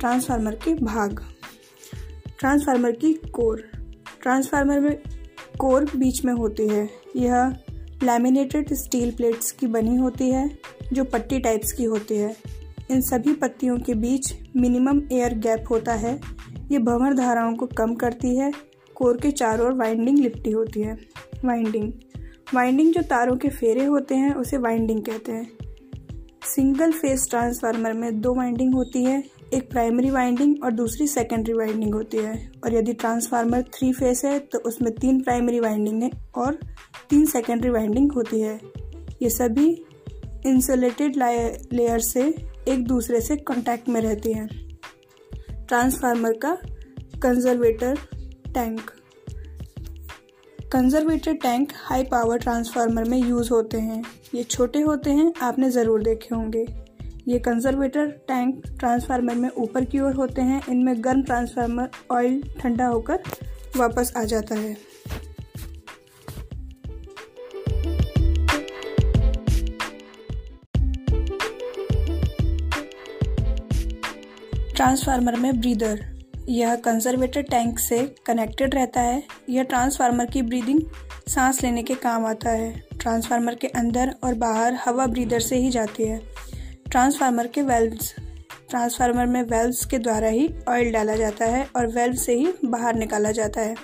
Transformer के भाग। Transformer की कोर। ट्रांसफार्मर में कोर बीच में होती है। यह लैमिनेटेड स्टील प्लेट्स की बनी होती है, जो पट्टी टाइप्स की होती है। इन सभी पत्तियों के बीच मिनिमम एयर गैप होता है। ये भंवर धाराओं को कम करती है। कोर के चारों ओर वाइंडिंग लिपटी होती है। वाइंडिंग वाइंडिंग जो तारों के फेरे होते हैं, उसे वाइंडिंग कहते हैं। सिंगल फेस ट्रांसफार्मर में दो वाइंडिंग होती है। एक प्राइमरी वाइंडिंग और दूसरी सेकेंडरी वाइंडिंग होती है। और यदि ट्रांसफार्मर थ्री फेस है तो उसमें तीन प्राइमरी वाइंडिंग है और तीन सेकेंडरी वाइंडिंग होती है। ये सभी इंसुलेटेड लेयर से एक दूसरे से कांटेक्ट में रहती हैं। ट्रांसफार्मर का conservator tank conservator tank high power transformer में यूज़ होते हैं। ये छोटे होते हैं, आपने ज़रूर देखे होंगे। ये कंजर्वेटर टैंक ट्रांसफार्मर में ऊपर की ओर होते हैं। इनमें गर्म ट्रांसफार्मर ऑयल ठंडा होकर वापस आ जाता है। ट्रांसफार्मर में ब्रीदर, यह कंजर्वेटर टैंक से कनेक्टेड रहता है। यह ट्रांसफार्मर की ब्रीदिंग सांस लेने के काम आता है। ट्रांसफार्मर के अंदर और बाहर हवा ब्रीदर से ही जाती है। ट्रांसफार्मर के वेल्व्स ट्रांसफार्मर में वेल्व्स के द्वारा ही ऑयल डाला जाता है और वेल्व से ही बाहर निकाला जाता है।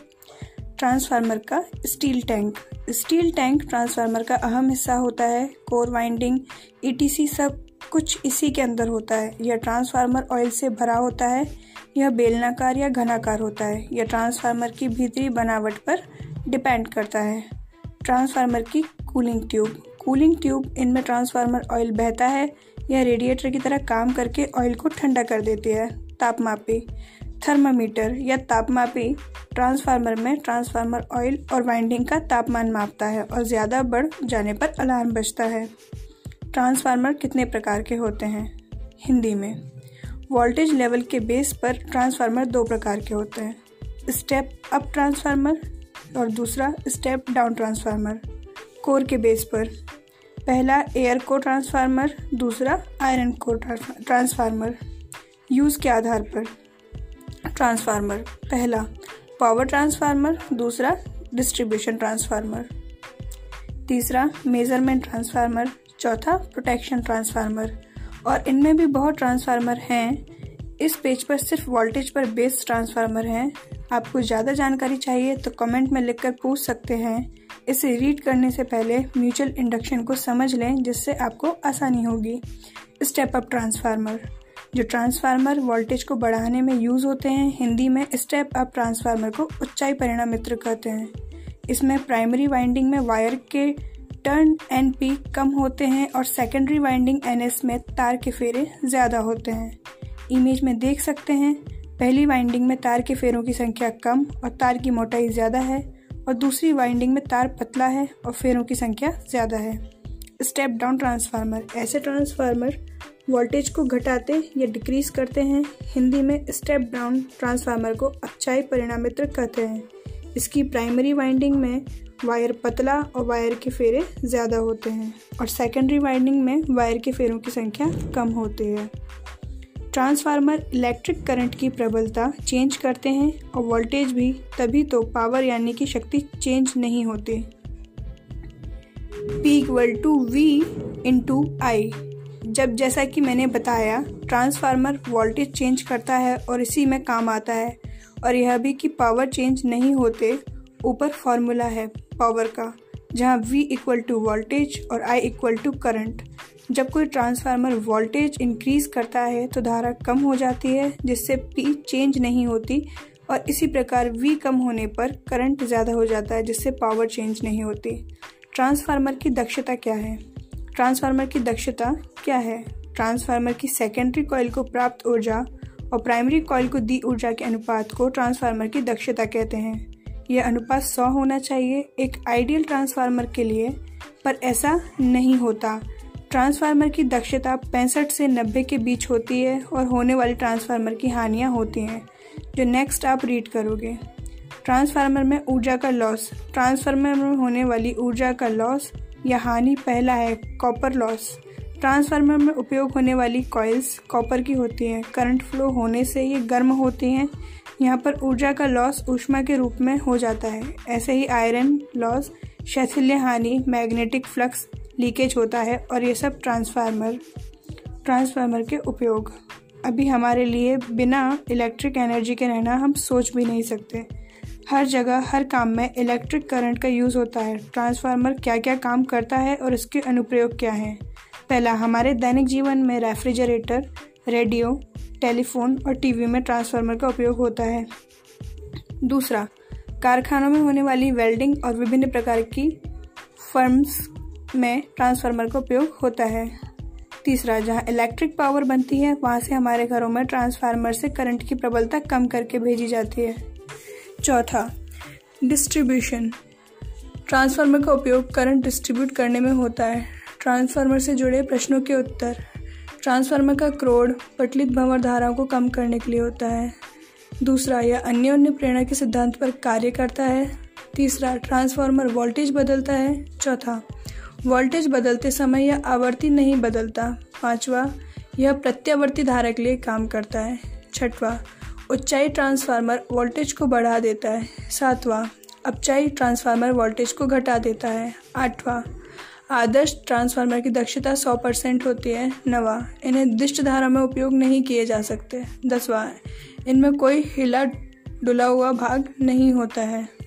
ट्रांसफार्मर का steel tank steel tank transformer का अहम हिस्सा होता है। कोर वाइंडिंग ईटीसी सब कुछ इसी के अंदर होता है। यह ट्रांसफार्मर ऑयल से भरा होता है। यह बेलनाकार या घनाकार होता है। यह ट्रांसफार्मर की भीतरी बनावट पर डिपेंड करता है। ट्रांसफार्मर की कूलिंग ट्यूब कूलिंग ट्यूब इनमें ट्रांसफार्मर ऑयल बहता है। यह रेडिएटर की तरह काम करके ऑयल को ठंडा कर देती है। तापमापी थर्मामीटर या तापमापी ट्रांसफार्मर में ट्रांसफार्मर ऑयल और वाइंडिंग का तापमान मापता है और ज़्यादा बढ़ जाने पर अलार्म बजता है। ट्रांसफार्मर कितने प्रकार के होते हैं? हिंदी में वोल्टेज लेवल के बेस पर ट्रांसफार्मर दो प्रकार के होते हैं। स्टेप अप ट्रांसफार्मर और दूसरा स्टेप डाउन ट्रांसफार्मर कोर के बेस पर पहला एयर को ट्रांसफार्मर, दूसरा आयरन को ट्रांसफार्मर। यूज़ के आधार पर। ट्रांसफार्मर, पहला पावर ट्रांसफार्मर दूसरा डिस्ट्रीब्यूशन ट्रांसफार्मर तीसरा मेज़रमेंट ट्रांसफार्मर चौथा प्रोटेक्शन ट्रांसफार्मर और इनमें भी बहुत ट्रांसफार्मर हैं। इस पेज पर सिर्फ़ वोल्टेज पर बेस्ड ट्रांसफार्मर हैं। आपको ज़्यादा जानकारी चाहिए तो कमेंट में लिखकर पूछ सकते हैं। इसे रीड करने से पहले म्यूचुअल इंडक्शन को समझ लें, जिससे आपको आसानी होगी। स्टेप अप ट्रांसफार्मर जो ट्रांसफार्मर वोल्टेज को बढ़ाने में यूज़ होते हैं, हिंदी में स्टेप अप ट्रांसफार्मर को उच्चाई परिणाम मित्र कहते हैं। इसमें प्राइमरी वाइंडिंग में वायर के टर्न एन पी कम होते हैं और सेकेंडरी वाइंडिंग एन एस में तार के फेरे ज़्यादा होते हैं। इमेज में देख सकते हैं, पहली वाइंडिंग में तार के फेरों की संख्या कम और तार की मोटाई ज़्यादा है। और दूसरी वाइंडिंग में तार पतला है और फेरों की संख्या ज़्यादा है। स्टेप डाउन ट्रांसफार्मर ऐसे ट्रांसफार्मर वोल्टेज को घटाते या डिक्रीज करते हैं। हिंदी में स्टेप डाउन ट्रांसफार्मर को अच्छाई परिणामित्र कहते हैं। इसकी प्राइमरी वाइंडिंग में वायर पतला और वायर के फेरे ज़्यादा होते हैं। और सेकेंडरी वाइंडिंग में वायर के फेरों की संख्या कम होती है। ट्रांसफार्मर इलेक्ट्रिक करंट की प्रबलता चेंज करते हैं और वोल्टेज भी, तभी तो पावर यानी कि शक्ति चेंज नहीं होती। P equal to V into I जब जैसा कि मैंने बताया, ट्रांसफार्मर वोल्टेज चेंज करता है और इसी में काम आता है, और यह भी कि पावर चेंज नहीं होते, ऊपर फॉर्मूला है पावर का, जहाँ V इक्वल टू वोल्टेज और I इक्वल टू करंट। जब कोई ट्रांसफार्मर वोल्टेज इंक्रीज करता है तो धारा कम हो जाती है, जिससे पी चेंज नहीं होती और इसी प्रकार वी कम होने पर करंट ज़्यादा हो जाता है, जिससे पावर चेंज नहीं होती। ट्रांसफार्मर की दक्षता क्या है? ट्रांसफार्मर की दक्षता क्या है? ट्रांसफार्मर की सेकेंडरी कॉइल को प्राप्त ऊर्जा और प्राइमरी कॉइल को दी ऊर्जा के अनुपात को ट्रांसफार्मर की दक्षता कहते हैं। यह अनुपात सौ होना चाहिए। एक आइडियल ट्रांसफार्मर के लिए, पर ऐसा नहीं होता। ट्रांसफार्मर की दक्षता पैंसठ से नब्बे के बीच होती है और होने वाली ट्रांसफार्मर की हानियाँ होती हैं, जो नेक्स्ट आप रीड करोगे। ट्रांसफार्मर में ऊर्जा का लॉस ट्रांसफार्मर में होने वाली ऊर्जा का लॉस या हानि पहला है कॉपर लॉस ट्रांसफार्मर में उपयोग होने वाली कॉइल्स कॉपर की होती हैं। करंट फ्लो होने से ये गर्म होती हैं। यहाँ पर ऊर्जा का लॉस ऊष्मा के रूप में हो जाता है। ऐसे ही आयरन लॉस शैथिल्य हानि मैग्नेटिक फ्लक्स लीकेज होता है और ये सब ट्रांसफार्मर ट्रांसफार्मर के उपयोग। अभी हमारे लिए बिना इलेक्ट्रिक एनर्जी के रहना हम सोच भी नहीं सकते। हर जगह, हर काम में इलेक्ट्रिक करंट का यूज़ होता है। ट्रांसफार्मर क्या क्या काम करता है और इसके अनुप्रयोग क्या हैं? पहला, हमारे दैनिक जीवन में रेफ्रिजरेटर रेडियो टेलीफोन और टीवी में ट्रांसफार्मर का उपयोग होता है। दूसरा, कारखानों में होने वाली वेल्डिंग और विभिन्न प्रकार की फर्म्स में ट्रांसफार्मर का उपयोग होता है। तीसरा, जहाँ इलेक्ट्रिक पावर बनती है, वहाँ से हमारे घरों में ट्रांसफार्मर से करंट की प्रबलता कम करके भेजी जाती है। चौथा डिस्ट्रीब्यूशन ट्रांसफार्मर का उपयोग करंट डिस्ट्रीब्यूट करने में होता है। ट्रांसफार्मर से जुड़े प्रश्नों के उत्तर. ट्रांसफार्मर का क्रोड, पटलित भंवर धाराओं को कम करने के लिए होता है। दूसरा, यह अन्य अन्य प्रेरणा के सिद्धांत पर कार्य करता है। तीसरा ट्रांसफार्मर वोल्टेज बदलता है। चौथा वोल्टेज बदलते समय यह आवर्ती नहीं बदलता। पांचवा, यह प्रत्यावर्ती धारा के लिए काम करता है। छठवा उच्चाई ट्रांसफार्मर वोल्टेज को बढ़ा देता है। सातवां, अपचाई ट्रांसफार्मर वोल्टेज को घटा देता है। आठवां, आदर्श ट्रांसफार्मर की दक्षता 100 परसेंट होती है। नवा, इन्हें दिष्ट धारा में उपयोग नहीं किए जा सकते। दसवा, इनमें कोई हिला डुला हुआ भाग नहीं होता है।